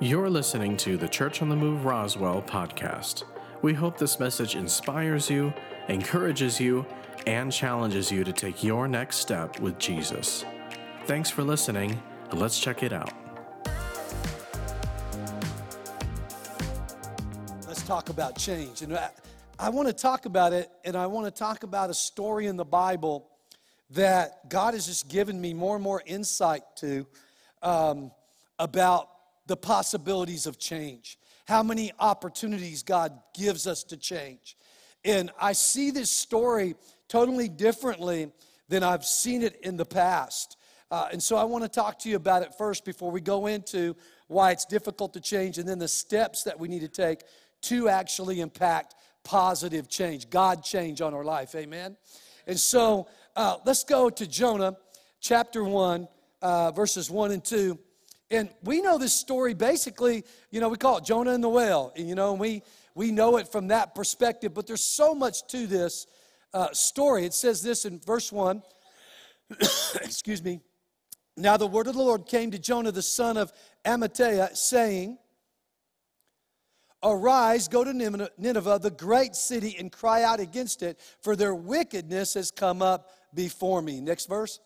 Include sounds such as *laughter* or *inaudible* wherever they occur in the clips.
You're listening to the Church on the Move Roswell podcast. We hope this message inspires you, encourages you, and challenges you to take your next step with Jesus. Thanks for listening. Let's check it out. Let's talk about change. And I, I want to talk about it, and I want to talk about a story in the Bible that God has just given me more and more insight to um, about the possibilities of change, how many opportunities God gives us to change. And I see this story totally differently than I've seen it in the past. Uh, and so I want to talk to you about it first before we go into why it's difficult to change and then the steps that we need to take to actually impact positive change, God change on our life. Amen. And so uh, let's go to Jonah chapter 1, uh, verses 1 and 2. And we know this story basically, you know, we call it Jonah and the whale. You know, and we, we know it from that perspective, but there's so much to this uh, story. It says this in verse 1. *coughs* Excuse me. Now the word of the Lord came to Jonah, the son of Amittai, saying, Arise, go to Nineveh, the great city, and cry out against it, for their wickedness has come up before me. Next verse.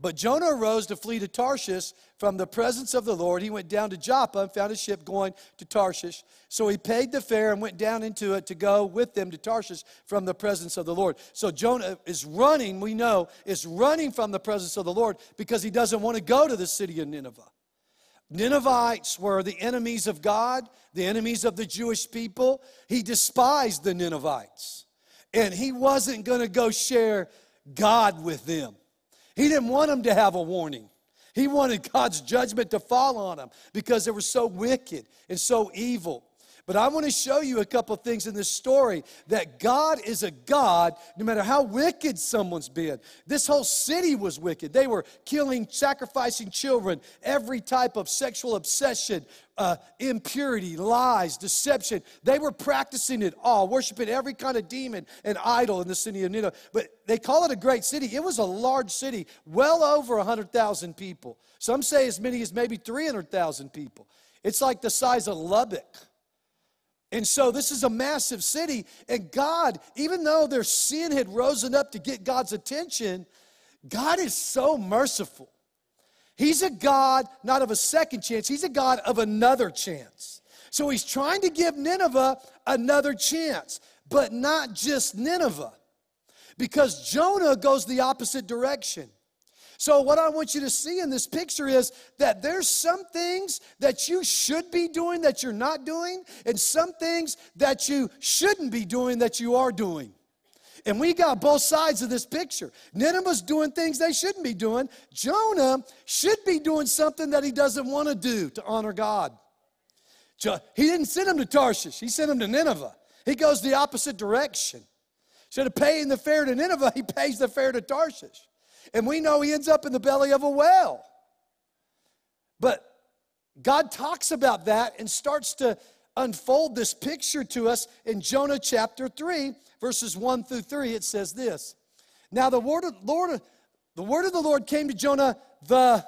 But Jonah arose to flee to Tarshish from the presence of the Lord. He went down to Joppa and found a ship going to Tarshish. So he paid the fare and went down into it to go with them to Tarshish from the presence of the Lord. So Jonah is running, we know, is running from the presence of the Lord because he doesn't want to go to the city of Nineveh. Ninevites were the enemies of God, the enemies of the Jewish people. He despised the Ninevites. And he wasn't going to go share God with them. He didn't want them to have a warning. He wanted God's judgment to fall on them because they were so wicked and so evil. But I want to show you a couple things in this story that God is a God no matter how wicked someone's been. This whole city was wicked. They were killing, sacrificing children, every type of sexual obsession, uh, impurity, lies, deception. They were practicing it all, worshiping every kind of demon and idol in the city of Nineveh. But they call it a great city. It was a large city, well over 100,000 people. Some say as many as maybe 300,000 people. It's like the size of Lubbock. And so this is a massive city. And God, even though their sin had risen up to get God's attention, God is so merciful. He's a God not of a second chance, He's a God of another chance. So He's trying to give Nineveh another chance, but not just Nineveh, because Jonah goes the opposite direction. So, what I want you to see in this picture is that there's some things that you should be doing that you're not doing, and some things that you shouldn't be doing that you are doing. And we got both sides of this picture. Nineveh's doing things they shouldn't be doing. Jonah should be doing something that he doesn't want to do to honor God. He didn't send him to Tarshish, he sent him to Nineveh. He goes the opposite direction. Instead of paying the fare to Nineveh, he pays the fare to Tarshish. And we know he ends up in the belly of a whale. But God talks about that and starts to unfold this picture to us in Jonah chapter 3, verses 1 through 3. It says this Now the word of, Lord, the word of the Lord came to Jonah the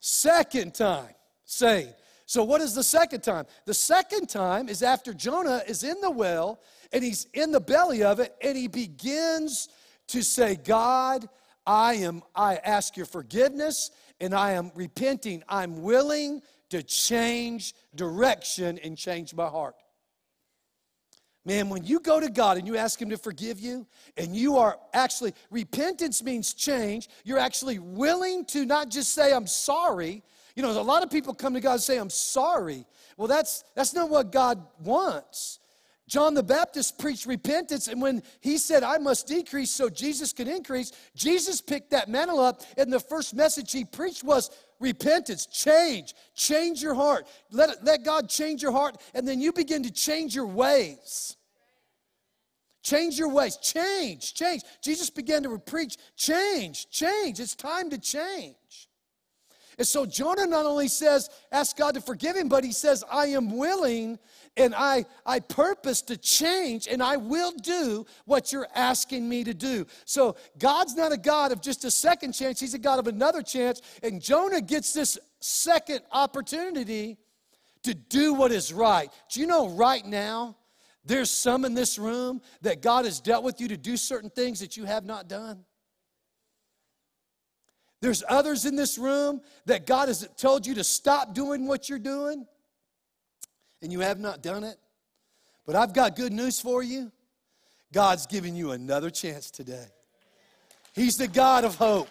second time, saying, so, what is the second time? The second time is after Jonah is in the well and he's in the belly of it and he begins to say, God, I am I ask your forgiveness and I am repenting. I'm willing to change direction and change my heart. Man, when you go to God and you ask Him to forgive you, and you are actually, repentance means change, you're actually willing to not just say, I'm sorry. You know, a lot of people come to God and say, I'm sorry. Well, that's, that's not what God wants. John the Baptist preached repentance, and when he said, I must decrease so Jesus can increase, Jesus picked that mantle up, and the first message he preached was repentance, change, change your heart. Let, it, let God change your heart, and then you begin to change your ways. Change your ways, change, change. Jesus began to preach, change, change. It's time to change. And so Jonah not only says, ask God to forgive him, but he says, I am willing and I, I purpose to change and I will do what you're asking me to do. So God's not a God of just a second chance, He's a God of another chance. And Jonah gets this second opportunity to do what is right. Do you know right now, there's some in this room that God has dealt with you to do certain things that you have not done? There's others in this room that God has told you to stop doing what you're doing, and you have not done it. But I've got good news for you. God's giving you another chance today. He's the God of hope.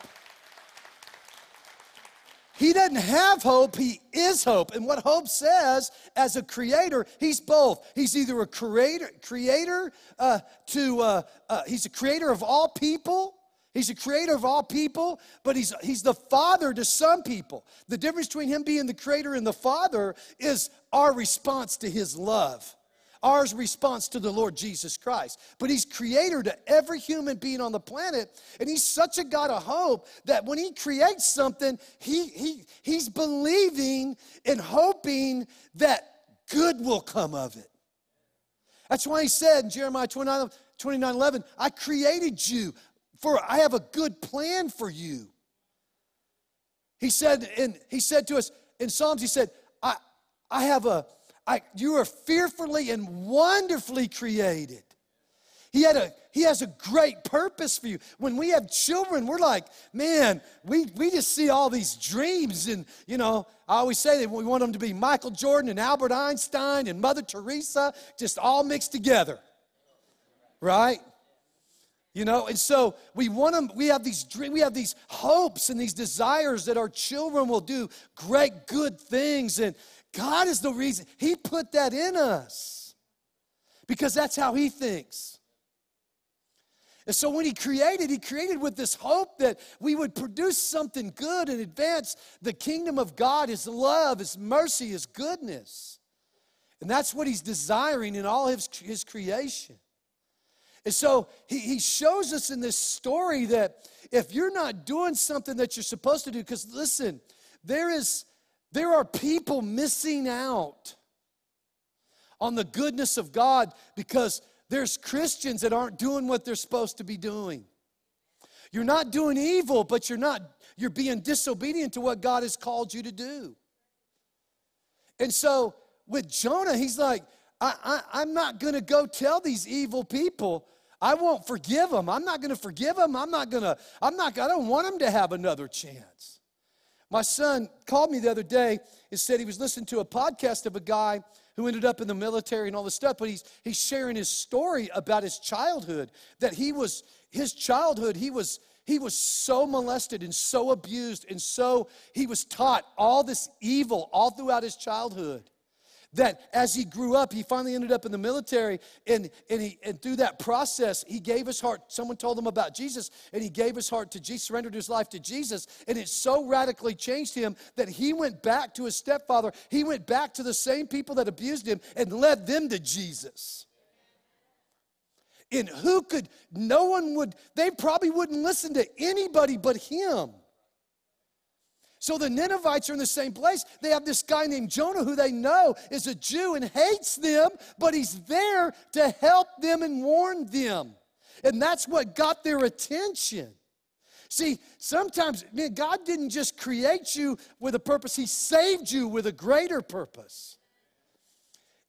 He doesn't have hope, he is hope. And what hope says as a creator, he's both. He's either a creator, creator uh, to, uh, uh, he's a creator of all people, He's the creator of all people, but he's, he's the father to some people. The difference between him being the creator and the father is our response to his love, our response to the Lord Jesus Christ. But he's creator to every human being on the planet, and he's such a God of hope that when he creates something, he, he, he's believing and hoping that good will come of it. That's why he said in Jeremiah 29, 29 11, I created you for I have a good plan for you. He said, and he said to us in Psalms, he said, I, I have a, I, you are fearfully and wonderfully created. He had a he has a great purpose for you. When we have children, we're like, man, we, we just see all these dreams. And, you know, I always say that we want them to be Michael Jordan and Albert Einstein and Mother Teresa, just all mixed together. Right? You know, and so we want them, we have these dreams, we have these hopes and these desires that our children will do great good things. And God is the reason He put that in us. Because that's how He thinks. And so when He created, He created with this hope that we would produce something good and advance the kingdom of God, His love, His mercy, His goodness. And that's what He's desiring in all His, his creation. And so he, he shows us in this story that if you're not doing something that you're supposed to do, because listen, there is there are people missing out on the goodness of God because there's Christians that aren't doing what they're supposed to be doing. You're not doing evil, but you're not, you're being disobedient to what God has called you to do. And so with Jonah, he's like, I, I, am not going to go tell these evil people I won't forgive them. I'm not going to forgive them. I'm not going to, I'm not, I don't want them to have another chance. My son called me the other day and said he was listening to a podcast of a guy who ended up in the military and all this stuff, but he's, he's sharing his story about his childhood, that he was, his childhood, he was, he was so molested and so abused and so, he was taught all this evil all throughout his childhood that as he grew up, he finally ended up in the military, and, and, he, and through that process, he gave his heart. Someone told him about Jesus, and he gave his heart to Jesus, surrendered his life to Jesus, and it so radically changed him that he went back to his stepfather. He went back to the same people that abused him and led them to Jesus. And who could, no one would, they probably wouldn't listen to anybody but him. So the Ninevites are in the same place. They have this guy named Jonah who they know is a Jew and hates them, but he's there to help them and warn them. And that's what got their attention. See, sometimes, man, God didn't just create you with a purpose, He saved you with a greater purpose.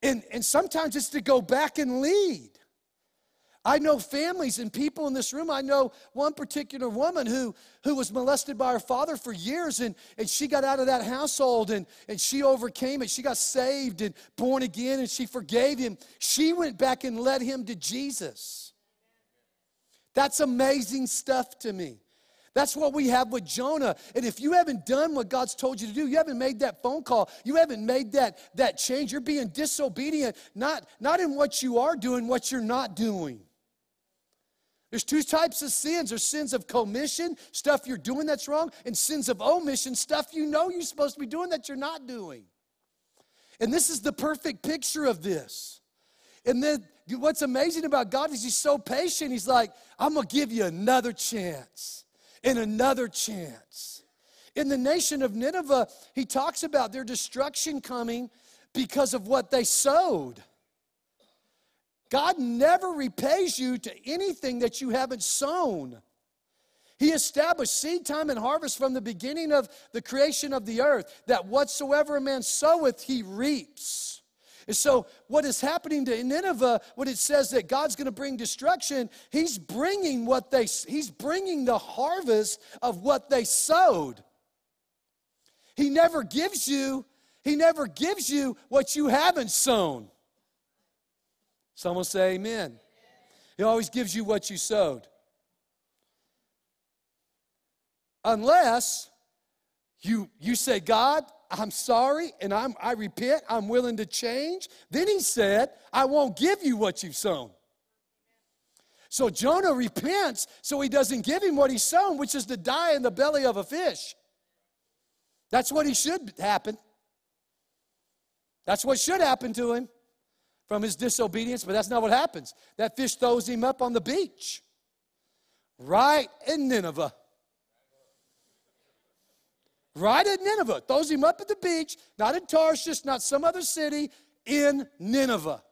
And, and sometimes it's to go back and lead. I know families and people in this room. I know one particular woman who, who was molested by her father for years, and, and she got out of that household and, and she overcame it. She got saved and born again, and she forgave him. She went back and led him to Jesus. That's amazing stuff to me. That's what we have with Jonah. And if you haven't done what God's told you to do, you haven't made that phone call, you haven't made that, that change, you're being disobedient, not, not in what you are doing, what you're not doing. There's two types of sins. There's sins of commission, stuff you're doing that's wrong, and sins of omission, stuff you know you're supposed to be doing that you're not doing. And this is the perfect picture of this. And then what's amazing about God is He's so patient. He's like, I'm gonna give you another chance and another chance In the nation of Nineveh, he talks about their destruction coming because of what they sowed. God never repays you to anything that you haven't sown. He established seed time and harvest from the beginning of the creation of the earth, that whatsoever a man soweth, he reaps. And so, what is happening to Nineveh, when it says that God's going to bring destruction, He's bringing what they, He's bringing the harvest of what they sowed. He never gives you, He never gives you what you haven't sown. Someone say amen. He always gives you what you sowed. Unless you, you say, God, I'm sorry and I'm, I repent, I'm willing to change. Then he said, I won't give you what you've sown. So Jonah repents so he doesn't give him what he's sown, which is to die in the belly of a fish. That's what he should happen. That's what should happen to him from his disobedience, but that's not what happens. That fish throws him up on the beach, right in Nineveh. Right at Nineveh. Throws him up at the beach, not in Tarshish, not some other city, in Nineveh.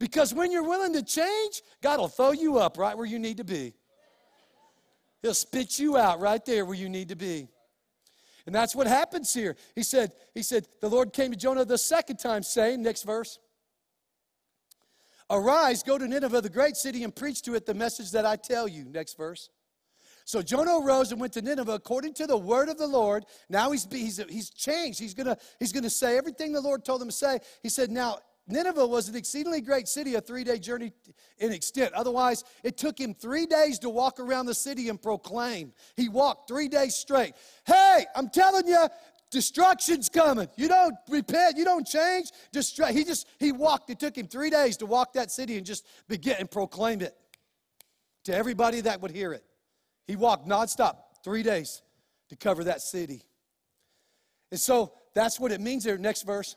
Because when you're willing to change, God will throw you up right where you need to be. He'll spit you out right there where you need to be. And that's what happens here. He said, he said, the Lord came to Jonah the second time, saying, next verse. Arise, go to Nineveh, the great city, and preach to it the message that I tell you. Next verse. So Jonah arose and went to Nineveh according to the word of the Lord. Now he's, he's, he's changed. He's going to he's gonna say everything the Lord told him to say. He said, Now, Nineveh was an exceedingly great city, a three day journey in extent. Otherwise, it took him three days to walk around the city and proclaim. He walked three days straight. Hey, I'm telling you, destruction's coming. You don't repent, you don't change. Destru- he just, he walked. It took him three days to walk that city and just begin and proclaim it to everybody that would hear it. He walked nonstop three days to cover that city. And so that's what it means there. Next verse.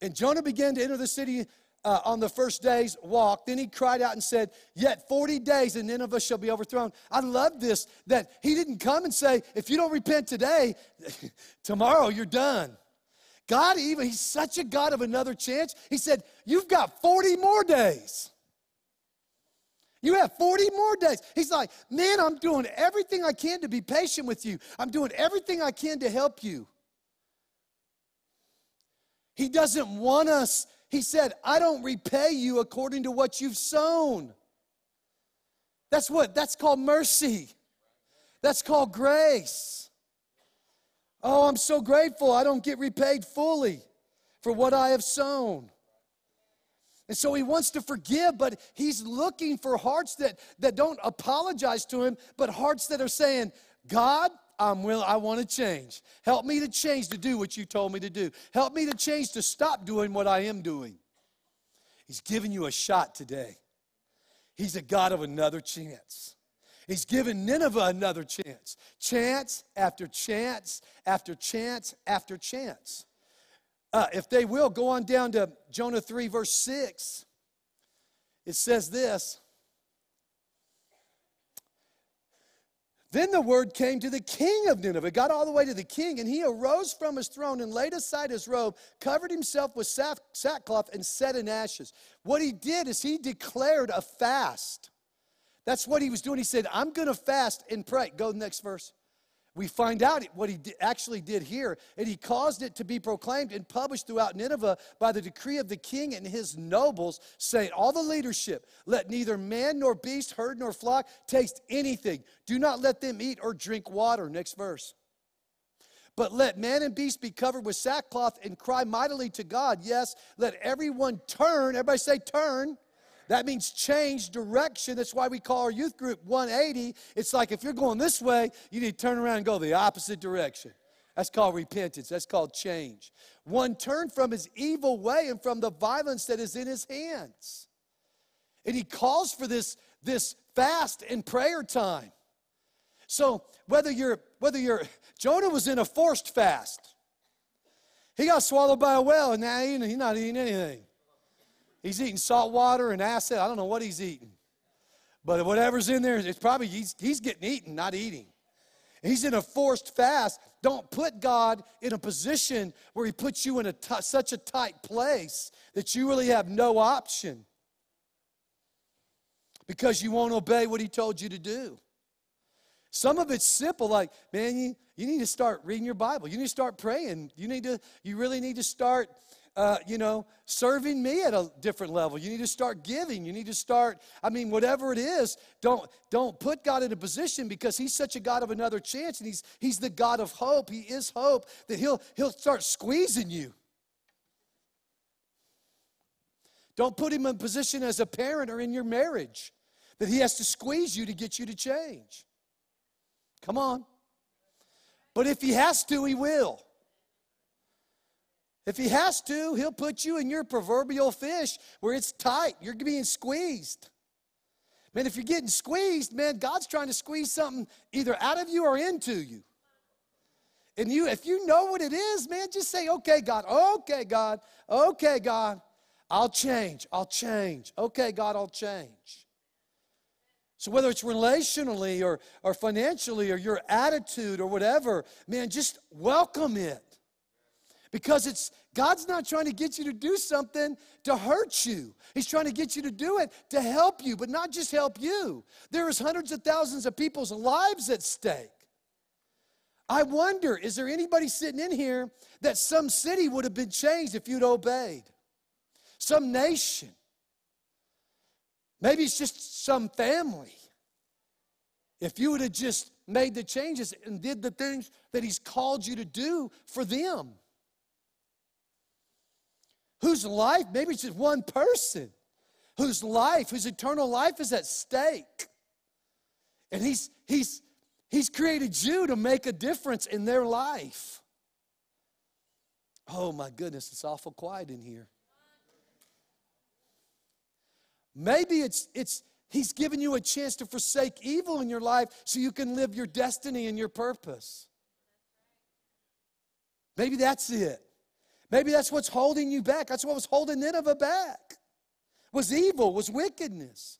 And Jonah began to enter the city uh, on the first day's walk. Then he cried out and said, Yet 40 days and Nineveh shall be overthrown. I love this that he didn't come and say, If you don't repent today, *laughs* tomorrow you're done. God, even, he's such a God of another chance. He said, You've got 40 more days. You have 40 more days. He's like, Man, I'm doing everything I can to be patient with you. I'm doing everything I can to help you. He doesn't want us. He said, I don't repay you according to what you've sown. That's what? That's called mercy. That's called grace. Oh, I'm so grateful I don't get repaid fully for what I have sown. And so he wants to forgive, but he's looking for hearts that, that don't apologize to him, but hearts that are saying, God, I'm willing, I want to change. Help me to change to do what you told me to do. Help me to change to stop doing what I am doing. He's giving you a shot today. He's a God of another chance. He's given Nineveh another chance. Chance after chance after chance after chance. Uh, if they will, go on down to Jonah 3, verse 6. It says this Then the word came to the king of Nineveh, got all the way to the king, and he arose from his throne and laid aside his robe, covered himself with sackcloth, and set in ashes. What he did is he declared a fast. That's what he was doing. He said, I'm going to fast and pray. Go next verse we find out what he actually did here. And he caused it to be proclaimed and published throughout Nineveh by the decree of the king and his nobles, saying, All the leadership, let neither man nor beast, herd nor flock taste anything. Do not let them eat or drink water. Next verse. But let man and beast be covered with sackcloth and cry mightily to God. Yes, let everyone turn. Everybody say, turn that means change direction. That's why we call our youth group 180. It's like if you're going this way, you need to turn around and go the opposite direction. That's called repentance. That's called change. One turn from his evil way and from the violence that is in his hands. And he calls for this, this fast and prayer time. So whether you're whether you're Jonah was in a forced fast. He got swallowed by a whale and now he's not eating anything. He's eating salt water and acid. I don't know what he's eating. But whatever's in there, it's probably he's, he's getting eaten, not eating. he's in a forced fast, don't put God in a position where he puts you in a t- such a tight place that you really have no option because you won't obey what he told you to do. Some of it's simple, like, man, you, you need to start reading your Bible. You need to start praying. You need to, you really need to start uh, you know, serving me at a different level. You need to start giving. You need to start, I mean, whatever it is, don't, don't put God in a position because He's such a God of another chance and He's, he's the God of hope. He is hope that He'll, he'll start squeezing you. Don't put Him in position as a parent or in your marriage that He has to squeeze you to get you to change. Come on. But if He has to, He will. If he has to, he'll put you in your proverbial fish where it's tight. You're being squeezed. Man, if you're getting squeezed, man, God's trying to squeeze something either out of you or into you. And you, if you know what it is, man, just say, okay, God, okay, God, okay, God, I'll change, I'll change. Okay, God, I'll change. So whether it's relationally or, or financially or your attitude or whatever, man, just welcome it. Because it's God's not trying to get you to do something to hurt you. He's trying to get you to do it to help you, but not just help you. There is hundreds of thousands of people's lives at stake. I wonder, is there anybody sitting in here that some city would have been changed if you'd obeyed? Some nation. Maybe it's just some family. If you would have just made the changes and did the things that He's called you to do for them whose life, maybe it's just one person, whose life, whose eternal life is at stake. And he's, he's, he's created you to make a difference in their life. Oh my goodness, it's awful quiet in here. Maybe it's, it's, he's given you a chance to forsake evil in your life so you can live your destiny and your purpose. Maybe that's it. Maybe that's what's holding you back. That's what was holding Nineveh back. Was evil, was wickedness.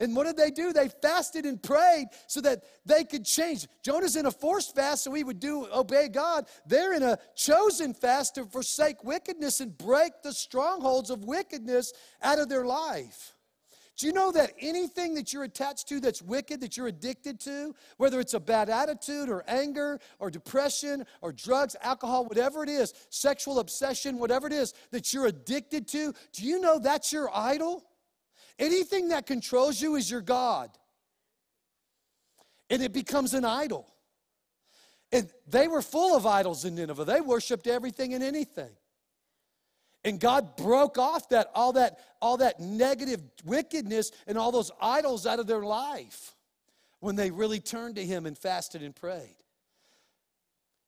And what did they do? They fasted and prayed so that they could change. Jonah's in a forced fast so he would do obey God. They're in a chosen fast to forsake wickedness and break the strongholds of wickedness out of their life. Do you know that anything that you're attached to that's wicked, that you're addicted to, whether it's a bad attitude or anger or depression or drugs, alcohol, whatever it is, sexual obsession, whatever it is that you're addicted to, do you know that's your idol? Anything that controls you is your God. And it becomes an idol. And they were full of idols in Nineveh. They worshiped everything and anything. And God broke off that all that all that negative wickedness and all those idols out of their life when they really turned to him and fasted and prayed.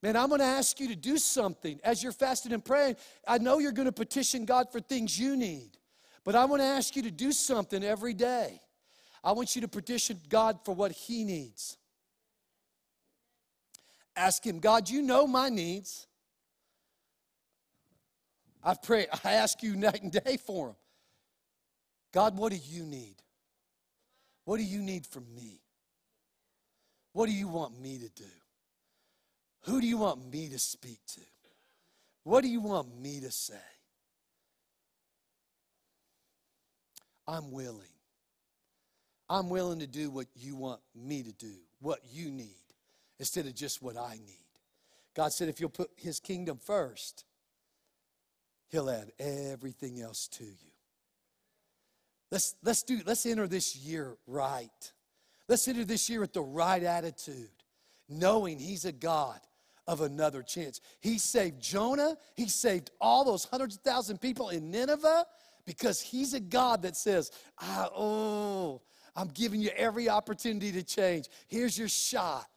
Man, I'm going to ask you to do something as you're fasting and praying. I know you're going to petition God for things you need, but I want to ask you to do something every day. I want you to petition God for what He needs. Ask Him, God, you know my needs. I pray, *laughs* I ask you night and day for them. God, what do you need? What do you need from me? What do you want me to do? Who do you want me to speak to? What do you want me to say? I'm willing. I'm willing to do what you want me to do, what you need, instead of just what I need. God said, if you'll put his kingdom first, He'll add everything else to you. Let's, let's do, let's enter this year right. Let's enter this year with the right attitude, knowing He's a God of another chance. He saved Jonah, He saved all those hundreds of thousand people in Nineveh because He's a God that says, ah, Oh, I'm giving you every opportunity to change. Here's your shot.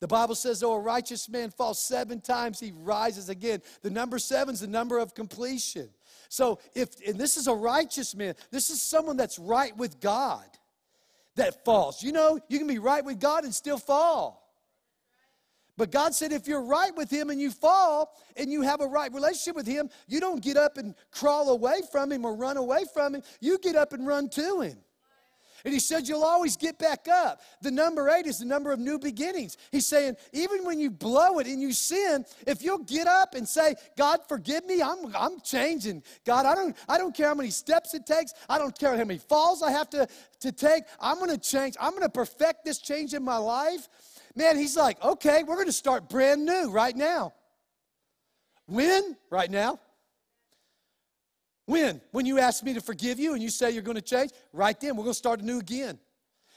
The Bible says, though a righteous man falls seven times, he rises again. The number seven is the number of completion. So, if, and this is a righteous man, this is someone that's right with God that falls. You know, you can be right with God and still fall. But God said, if you're right with Him and you fall and you have a right relationship with Him, you don't get up and crawl away from Him or run away from Him. You get up and run to Him. And he said, You'll always get back up. The number eight is the number of new beginnings. He's saying, Even when you blow it and you sin, if you'll get up and say, God, forgive me, I'm, I'm changing. God, I don't, I don't care how many steps it takes, I don't care how many falls I have to, to take. I'm going to change. I'm going to perfect this change in my life. Man, he's like, Okay, we're going to start brand new right now. When? Right now. When? When you ask me to forgive you and you say you're going to change? Right then, we're going to start anew again.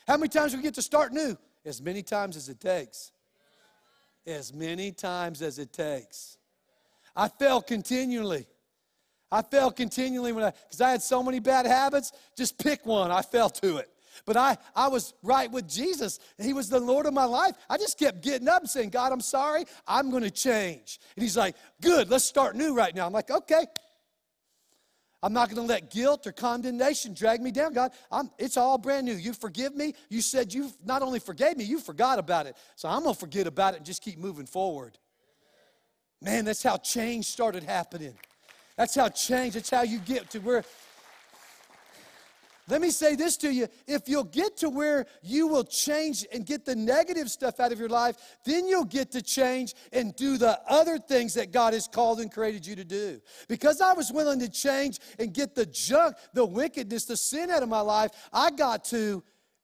How many times we get to start new? As many times as it takes. As many times as it takes. I fell continually. I fell continually when I, because I had so many bad habits. Just pick one. I fell to it. But I, I was right with Jesus. He was the Lord of my life. I just kept getting up and saying, God, I'm sorry. I'm going to change. And He's like, good, let's start new right now. I'm like, okay, I'm not going to let guilt or condemnation drag me down. God, I'm, it's all brand new. You forgive me. You said you not only forgave me, you forgot about it. So I'm going to forget about it and just keep moving forward. Man, that's how change started happening. That's how change, that's how you get to where let me say this to you if you'll get to where you will change and get the negative stuff out of your life, then you'll get to change and do the other things that God has called and created you to do. Because I was willing to change and get the junk, the wickedness, the sin out of my life, I got to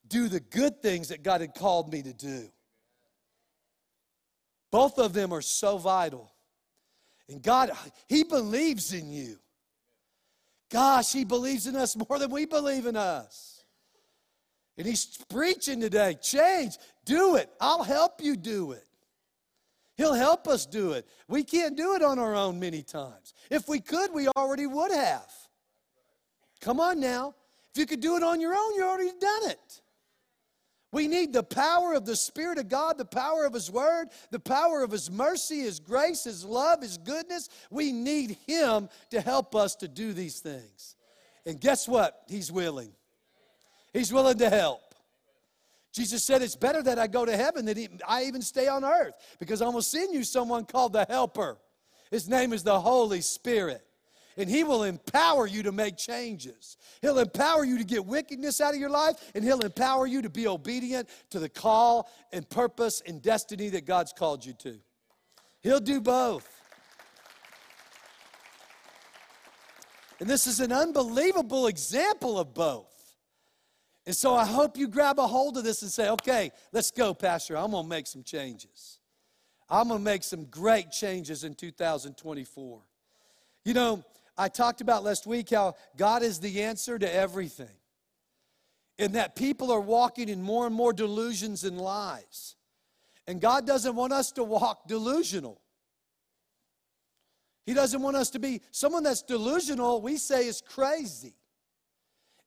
do the good things that God had called me to do. Both of them are so vital. And God, He believes in you. Gosh, He believes in us more than we believe in us. And He's preaching today change, do it. I'll help you do it. He'll help us do it. We can't do it on our own many times. If we could, we already would have. Come on now. If you could do it on your own, you already done it. We need the power of the Spirit of God, the power of His Word, the power of His mercy, His grace, His love, His goodness. We need Him to help us to do these things. And guess what? He's willing. He's willing to help. Jesus said, It's better that I go to heaven than I even stay on earth because I'm going to send you someone called the Helper. His name is the Holy Spirit and He will empower you to make changes. He'll empower you to get wickedness out of your life, and He'll empower you to be obedient to the call and purpose and destiny that God's called you to. He'll do both. And this is an unbelievable example of both. And so I hope you grab a hold of this and say, okay, let's go, Pastor. I'm going to make some changes. I'm going to make some great changes in 2024. You know, I talked about last week how God is the answer to everything. And that people are walking in more and more delusions and lies. And God doesn't want us to walk delusional. He doesn't want us to be someone that's delusional, we say is crazy.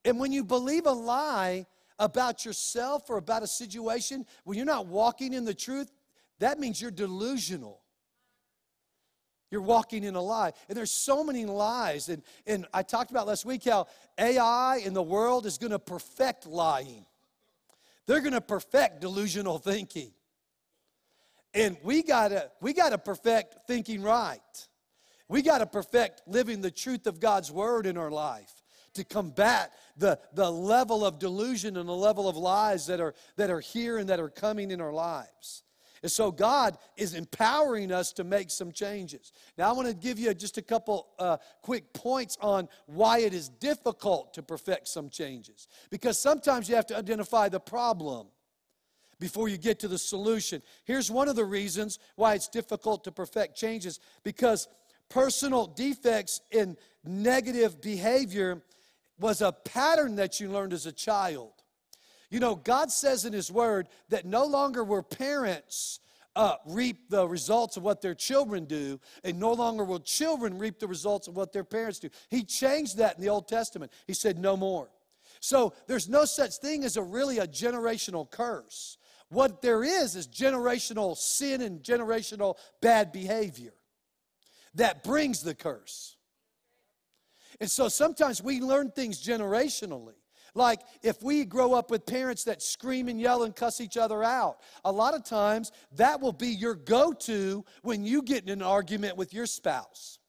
And when you believe a lie about yourself or about a situation, when you're not walking in the truth, that means you're delusional. You're walking in a lie. And there's so many lies. And, and I talked about last week how AI in the world is going to perfect lying. They're going to perfect delusional thinking. And we gotta, we gotta perfect thinking right. We gotta perfect living the truth of God's word in our life to combat the, the level of delusion and the level of lies that are, that are here and that are coming in our lives. And so God is empowering us to make some changes. Now, I want to give you just a couple uh, quick points on why it is difficult to perfect some changes. Because sometimes you have to identify the problem before you get to the solution. Here's one of the reasons why it's difficult to perfect changes because personal defects in negative behavior was a pattern that you learned as a child. You know, God says in His Word that no longer will parents uh, reap the results of what their children do, and no longer will children reap the results of what their parents do. He changed that in the Old Testament. He said, no more. So there's no such thing as a really a generational curse. What there is is generational sin and generational bad behavior that brings the curse. And so sometimes we learn things generationally. Like if we grow up with parents that scream and yell and cuss each other out, a lot of times that will be your go to when you get in an argument with your spouse.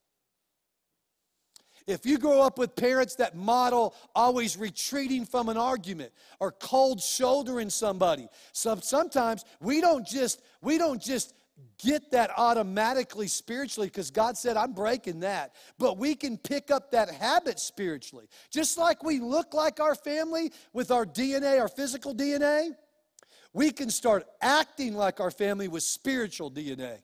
If you grow up with parents that model always retreating from an argument or cold shouldering somebody, some, sometimes we don't just we don't just get that automatically spiritually because God said, I'm breaking that. But we can pick up that habit spiritually. Just like we look like our family with our DNA, our physical DNA, we can start acting like our family with spiritual DNA.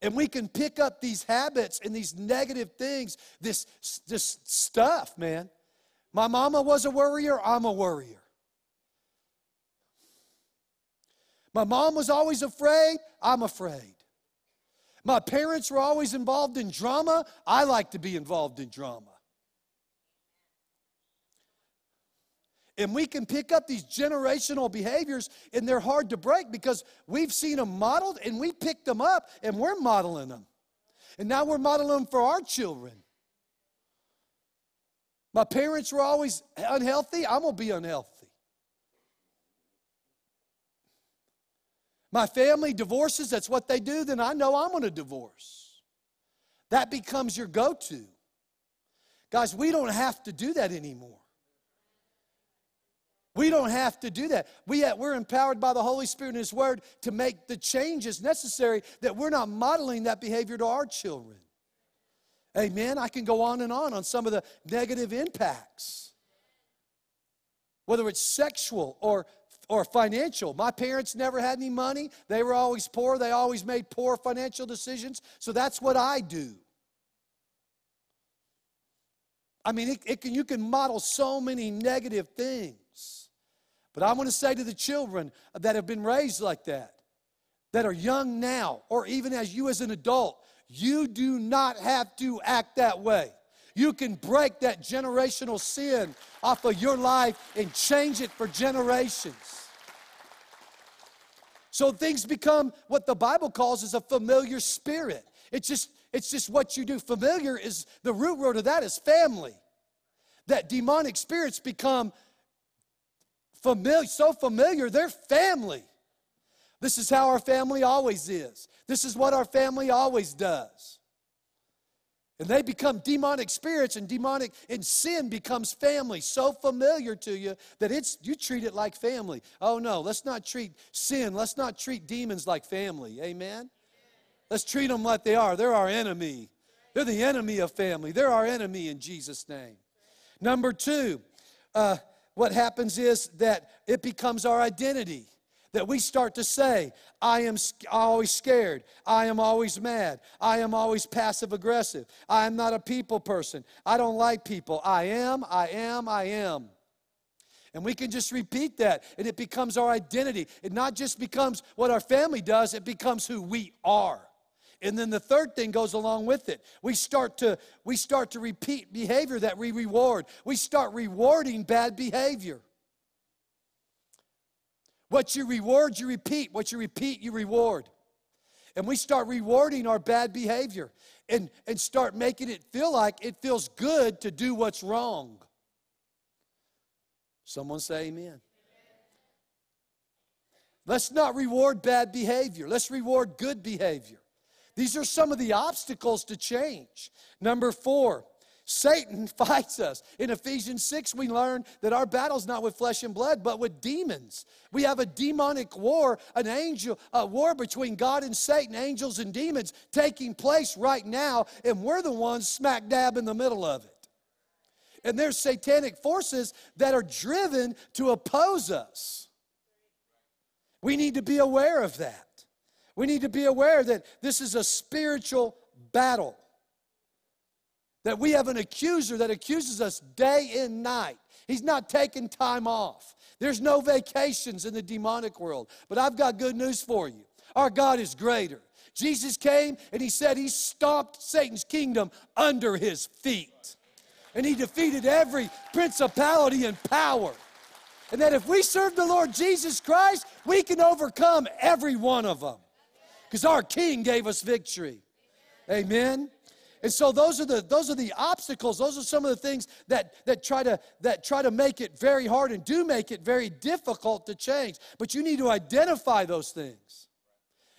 And we can pick up these habits and these negative things, this, this stuff, man. My mama was a worrier, I'm a worrier. My mom was always afraid, I'm afraid. My parents were always involved in drama, I like to be involved in drama. And we can pick up these generational behaviors, and they're hard to break because we've seen them modeled and we picked them up and we're modeling them. And now we're modeling them for our children. My parents were always unhealthy, I'm gonna be unhealthy. My family divorces, that's what they do, then I know I'm gonna divorce. That becomes your go to. Guys, we don't have to do that anymore. We don't have to do that. We have, we're empowered by the Holy Spirit and His Word to make the changes necessary that we're not modeling that behavior to our children. Amen. I can go on and on on some of the negative impacts, whether it's sexual or or financial. My parents never had any money. They were always poor. They always made poor financial decisions. So that's what I do. I mean, it, it can, you can model so many negative things. But I want to say to the children that have been raised like that, that are young now, or even as you as an adult, you do not have to act that way. You can break that generational sin off of your life and change it for generations. So things become what the Bible calls is a familiar spirit. It's just it's just what you do. Familiar is the root word of that is family. That demonic spirits become familiar, so familiar, they're family. This is how our family always is. This is what our family always does. And they become demonic spirits, and demonic and sin becomes family, so familiar to you that it's you treat it like family. Oh no, let's not treat sin, let's not treat demons like family. Amen. Let's treat them like they are. They're our enemy. They're the enemy of family. They're our enemy in Jesus' name. Number two, uh, what happens is that it becomes our identity. That we start to say, I am always scared. I am always mad. I am always passive aggressive. I am not a people person. I don't like people. I am, I am, I am. And we can just repeat that, and it becomes our identity. It not just becomes what our family does, it becomes who we are. And then the third thing goes along with it. We start to we start to repeat behavior that we reward. We start rewarding bad behavior. What you reward, you repeat. What you repeat, you reward. And we start rewarding our bad behavior and, and start making it feel like it feels good to do what's wrong. Someone say amen. Let's not reward bad behavior. Let's reward good behavior. These are some of the obstacles to change. Number four, Satan *laughs* fights us. In Ephesians 6, we learn that our battle's not with flesh and blood, but with demons. We have a demonic war, an angel, a war between God and Satan, angels and demons taking place right now, and we're the ones smack dab in the middle of it. And there's satanic forces that are driven to oppose us. We need to be aware of that. We need to be aware that this is a spiritual battle. That we have an accuser that accuses us day and night. He's not taking time off. There's no vacations in the demonic world. But I've got good news for you. Our God is greater. Jesus came and he said he stomped Satan's kingdom under his feet. And he defeated every principality and power. And that if we serve the Lord Jesus Christ, we can overcome every one of them because our king gave us victory. Amen. And so those are the those are the obstacles. Those are some of the things that that try to that try to make it very hard and do make it very difficult to change. But you need to identify those things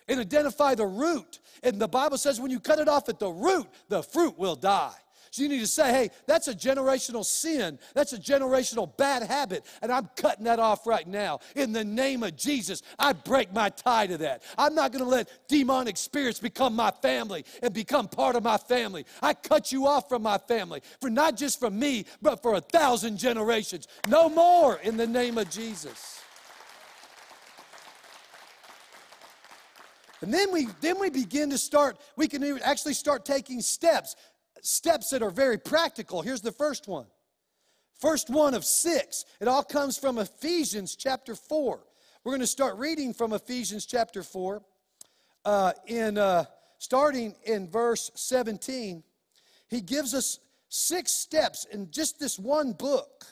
and identify the root. And the Bible says when you cut it off at the root, the fruit will die. So you need to say, hey, that's a generational sin. That's a generational bad habit. And I'm cutting that off right now. In the name of Jesus, I break my tie to that. I'm not going to let demonic spirits become my family and become part of my family. I cut you off from my family, for not just from me, but for a thousand generations. No more in the name of Jesus. And then we then we begin to start, we can actually start taking steps, steps that are very practical. Here's the first one. First one of six. It all comes from Ephesians chapter 4. We're going to start reading from Ephesians chapter 4 uh, in uh, starting in verse 17. He gives us six steps in just this one book.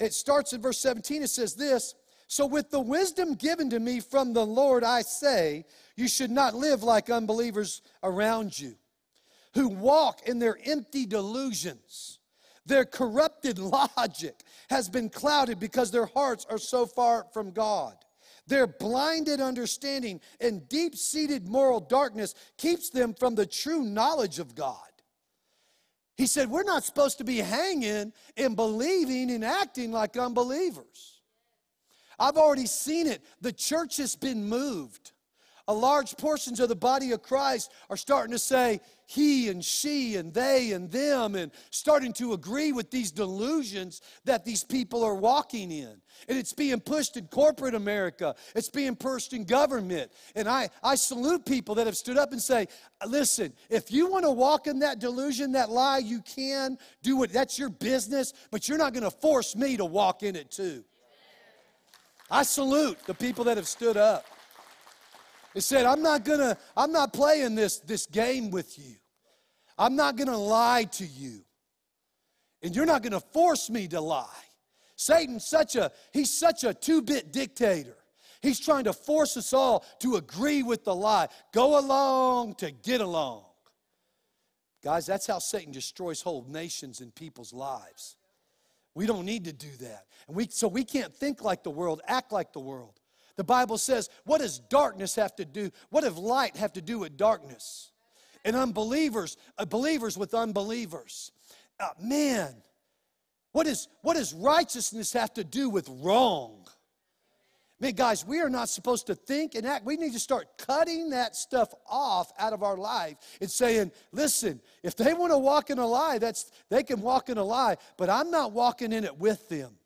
It starts in verse 17. It says this So, with the wisdom given to me from the Lord, I say, you should not live like unbelievers around you who walk in their empty delusions. Their corrupted logic has been clouded because their hearts are so far from God. Their blinded understanding and deep seated moral darkness keeps them from the true knowledge of God. He said, We're not supposed to be hanging and believing and acting like unbelievers. I've already seen it. The church has been moved a large portions of the body of Christ are starting to say he and she and they and them and starting to agree with these delusions that these people are walking in. And it's being pushed in corporate America. It's being pushed in government. And I, I salute people that have stood up and say, listen, if you want to walk in that delusion, that lie, you can do it. That's your business, but you're not going to force me to walk in it too. I salute the people that have stood up. It said, I'm not gonna, I'm not playing this, this game with you. I'm not gonna lie to you. And you're not gonna force me to lie. Satan's such a, he's such a two-bit dictator. He's trying to force us all to agree with the lie. Go along to get along. Guys, that's how Satan destroys whole nations and people's lives. We don't need to do that. And we, so we can't think like the world, act like the world. The Bible says, what does darkness have to do? What does light have to do with darkness? And unbelievers, uh, believers with unbelievers. Uh, man, what, is, what does righteousness have to do with wrong? Man, guys, we are not supposed to think and act. We need to start cutting that stuff off out of our life and saying, listen, if they want to walk in a lie, that's they can walk in a lie, but I'm not walking in it with them.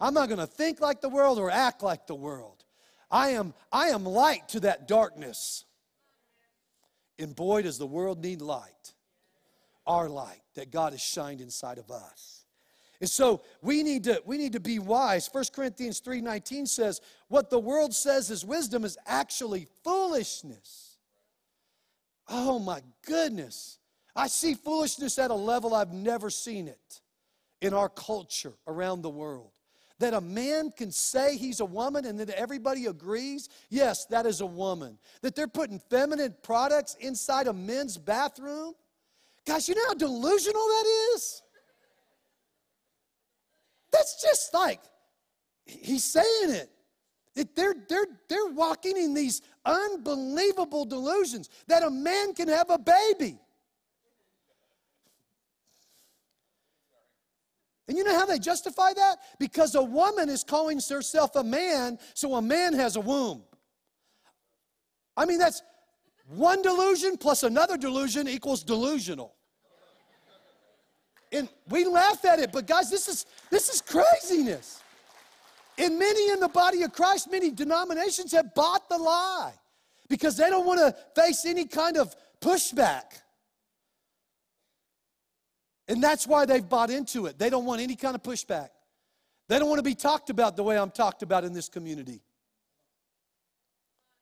I'm not going to think like the world or act like the world. I am, I am light to that darkness. And boy, does the world need light. Our light that God has shined inside of us. And so we need to, we need to be wise. 1 Corinthians 3:19 says, what the world says is wisdom is actually foolishness. Oh my goodness. I see foolishness at a level I've never seen it in our culture around the world that a man can say he's a woman and that everybody agrees, yes, that is a woman. That they're putting feminine products inside a men's bathroom. Guys, you know how delusional that is? That's just like, he's saying it. it they're, they're, they're walking in these unbelievable delusions that a man can have a baby. And you know how they justify that? Because a woman is calling herself a man, so a man has a womb. I mean, that's one delusion plus another delusion equals delusional. And we laugh at it, but guys, this is this is craziness. And many in the body of Christ, many denominations have bought the lie because they don't want to face any kind of pushback. And that's why they've bought into it. They don't want any kind of pushback. They don't want to be talked about the way I'm talked about in this community.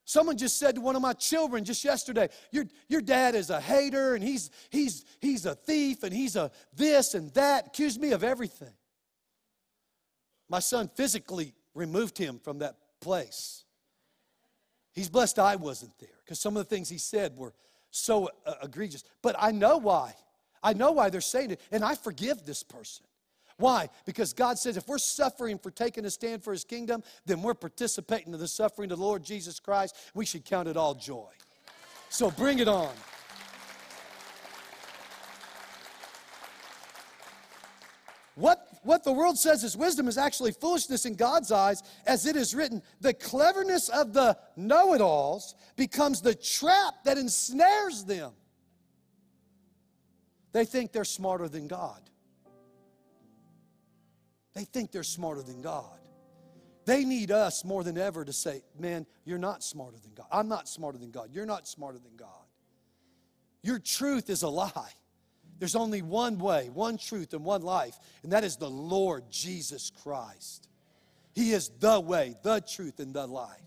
Someone just said to one of my children just yesterday, your, your dad is a hater and he's, he's, he's a thief and he's a this and that, accused me of everything. My son physically removed him from that place. He's blessed I wasn't there because some of the things he said were so uh, egregious. But I know why. I know why they're saying it, and I forgive this person. Why? Because God says if we're suffering for taking a stand for His kingdom, then we're participating in the suffering of the Lord Jesus Christ. We should count it all joy. So bring it on. What, what the world says is wisdom is actually foolishness in God's eyes, as it is written, the cleverness of the know it alls becomes the trap that ensnares them. They think they're smarter than God. They think they're smarter than God. They need us more than ever to say, man, you're not smarter than God. I'm not smarter than God. You're not smarter than God. Your truth is a lie. There's only one way, one truth, and one life, and that is the Lord Jesus Christ. He is the way, the truth, and the life.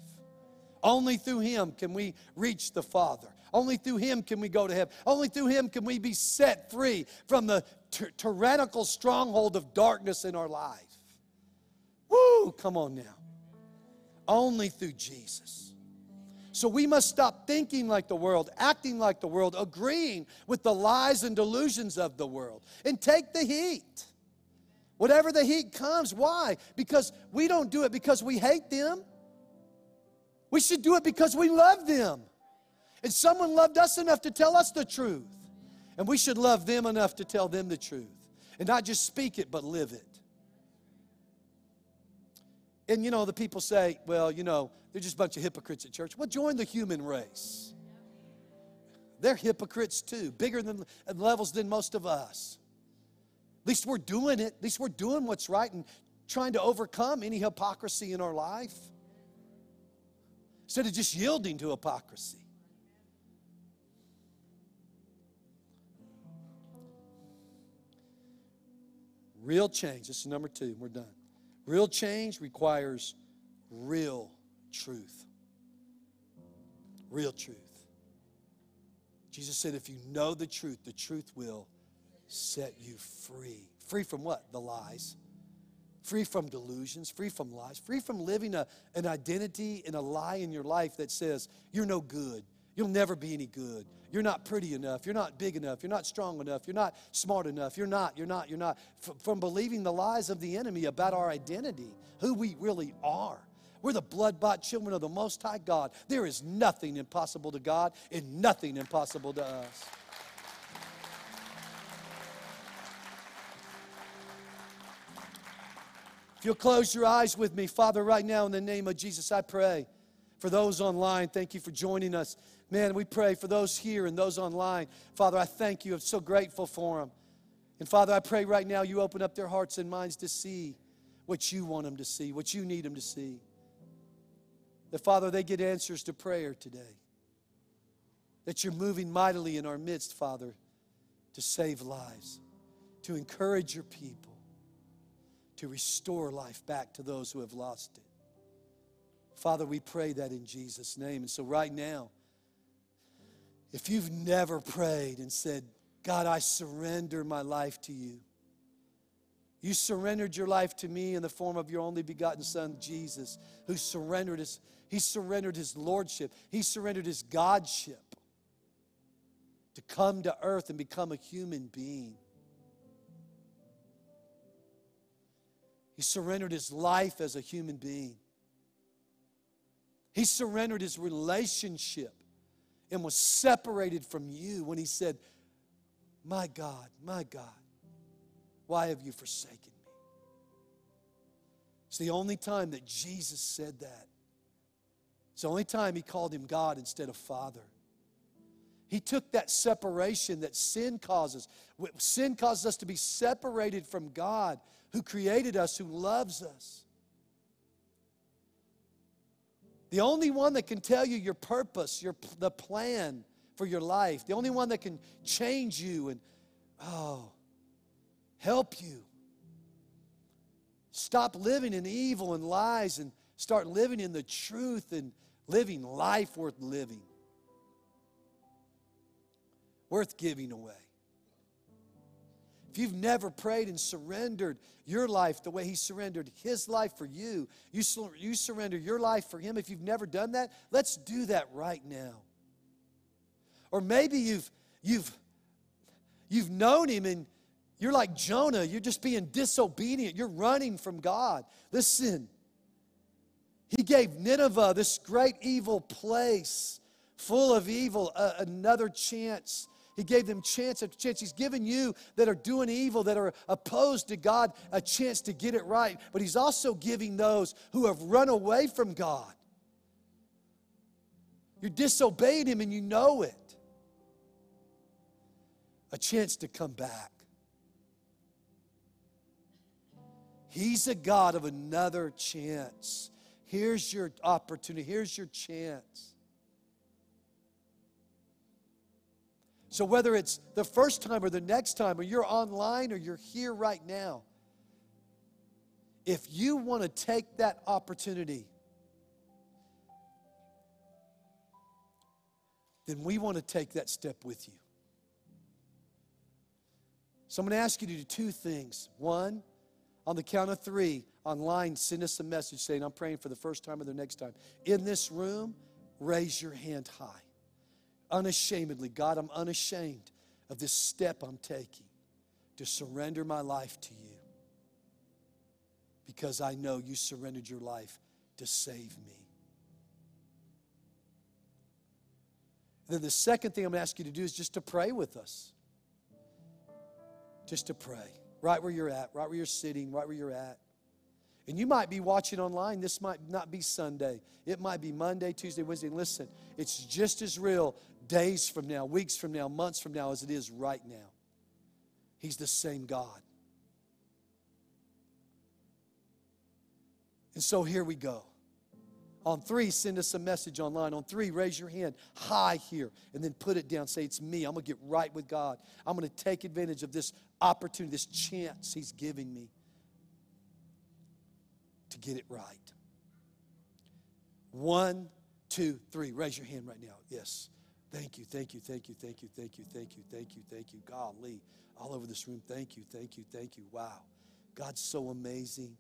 Only through Him can we reach the Father. Only through Him can we go to heaven. Only through Him can we be set free from the tyrannical stronghold of darkness in our life. Woo, come on now. Only through Jesus. So we must stop thinking like the world, acting like the world, agreeing with the lies and delusions of the world, and take the heat. Whatever the heat comes, why? Because we don't do it because we hate them. We should do it because we love them. And someone loved us enough to tell us the truth. And we should love them enough to tell them the truth. And not just speak it, but live it. And you know, the people say, well, you know, they're just a bunch of hypocrites at church. Well, join the human race. They're hypocrites too, bigger than levels than most of us. At least we're doing it. At least we're doing what's right and trying to overcome any hypocrisy in our life instead of just yielding to hypocrisy. Real change. This is number two. We're done. Real change requires real truth. Real truth. Jesus said, if you know the truth, the truth will set you free. Free from what? The lies. Free from delusions, free from lies, free from living a, an identity and a lie in your life that says, you're no good, you'll never be any good, you're not pretty enough. You're not big enough. You're not strong enough. You're not smart enough. You're not, you're not, you're not. From believing the lies of the enemy about our identity, who we really are. We're the blood bought children of the Most High God. There is nothing impossible to God and nothing impossible to us. If you'll close your eyes with me, Father, right now in the name of Jesus, I pray for those online. Thank you for joining us. Man, we pray for those here and those online. Father, I thank you. I'm so grateful for them. And Father, I pray right now you open up their hearts and minds to see what you want them to see, what you need them to see. That, Father, they get answers to prayer today. That you're moving mightily in our midst, Father, to save lives, to encourage your people, to restore life back to those who have lost it. Father, we pray that in Jesus' name. And so, right now, if you've never prayed and said, God, I surrender my life to you, you surrendered your life to me in the form of your only begotten Son, Jesus, who surrendered his, he surrendered his lordship, he surrendered his godship to come to earth and become a human being. He surrendered his life as a human being. He surrendered his relationship and was separated from you when he said, My God, my God, why have you forsaken me? It's the only time that Jesus said that. It's the only time he called him God instead of Father. He took that separation that sin causes. Sin causes us to be separated from God who created us, who loves us. The only one that can tell you your purpose, your, the plan for your life, the only one that can change you and, oh, help you. Stop living in evil and lies and start living in the truth and living life worth living, worth giving away. If you've never prayed and surrendered your life the way He surrendered His life for you, you, you surrender your life for Him. If you've never done that, let's do that right now. Or maybe you've, you've, you've known Him and you're like Jonah, you're just being disobedient, you're running from God. Listen, He gave Nineveh, this great evil place full of evil, another chance He gave them chance after chance. He's given you that are doing evil, that are opposed to God, a chance to get it right. But He's also giving those who have run away from God. You're disobeying Him and you know it. A chance to come back. He's a God of another chance. Here's your opportunity. Here's your chance. So, whether it's the first time or the next time, or you're online or you're here right now, if you want to take that opportunity, then we want to take that step with you. So, I'm going to ask you to do two things. One, on the count of three, online, send us a message saying, I'm praying for the first time or the next time. In this room, raise your hand high. Unashamedly, God, I'm unashamed of this step I'm taking to surrender my life to you because I know you surrendered your life to save me. Then the second thing I'm going to ask you to do is just to pray with us. Just to pray right where you're at, right where you're sitting, right where you're at. And you might be watching online. This might not be Sunday. It might be Monday, Tuesday, Wednesday. Listen, it's just as real days from now, weeks from now, months from now as it is right now. He's the same God. And so here we go. On three, send us a message online. On three, raise your hand high here and then put it down. Say, It's me. I'm going to get right with God. I'm going to take advantage of this opportunity, this chance He's giving me to get it right. One, two, three. Raise your hand right now. Yes. Thank you, thank you, thank you, thank you, thank you, thank you, thank you, thank you. Golly, all over this room. Thank you, thank you, thank you. Wow. God's so amazing.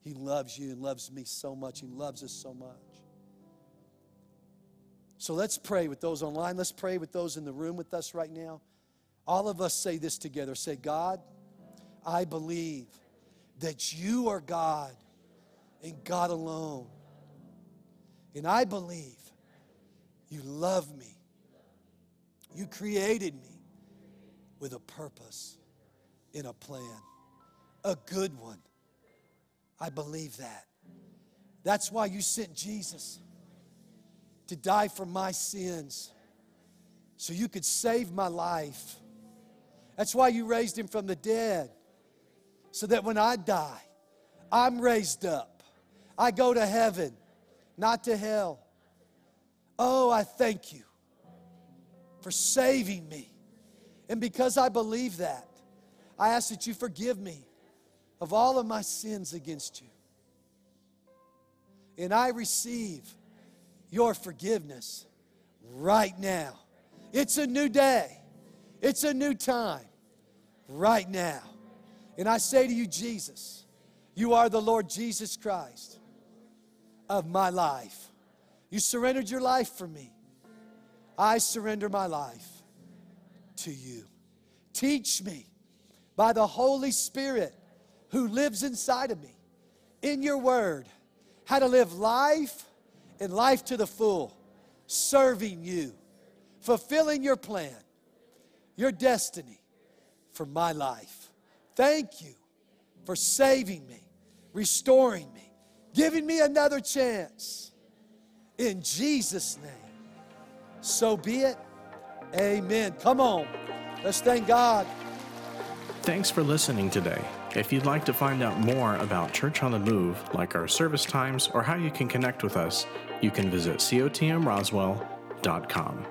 He loves you and loves me so much. He loves us so much. So let's pray with those online. Let's pray with those in the room with us right now. All of us say this together. Say, God, I believe that you are God and God alone. And I believe you love me. You created me with a purpose in a plan, a good one. I believe that. That's why you sent Jesus to die for my sins so you could save my life. That's why you raised him from the dead so that when I die, I'm raised up. I go to heaven, not to hell. Oh, I thank you for saving me. And because I believe that, I ask that you forgive me of all of my sins against you. And I receive your forgiveness right now. It's a new day, it's a new time right now. And I say to you, Jesus, you are the Lord Jesus Christ of my life. You surrendered your life for me. I surrender my life to you. Teach me by the Holy Spirit who lives inside of me in your word how to live life and life to the full, serving you, fulfilling your plan, your destiny for my life. Thank you for saving me, restoring me, giving me another chance. In Jesus' name. So be it. Amen. Come on. Let's thank God. Thanks for listening today. If you'd like to find out more about Church on the Move, like our service times or how you can connect with us, you can visit cotmroswell.com.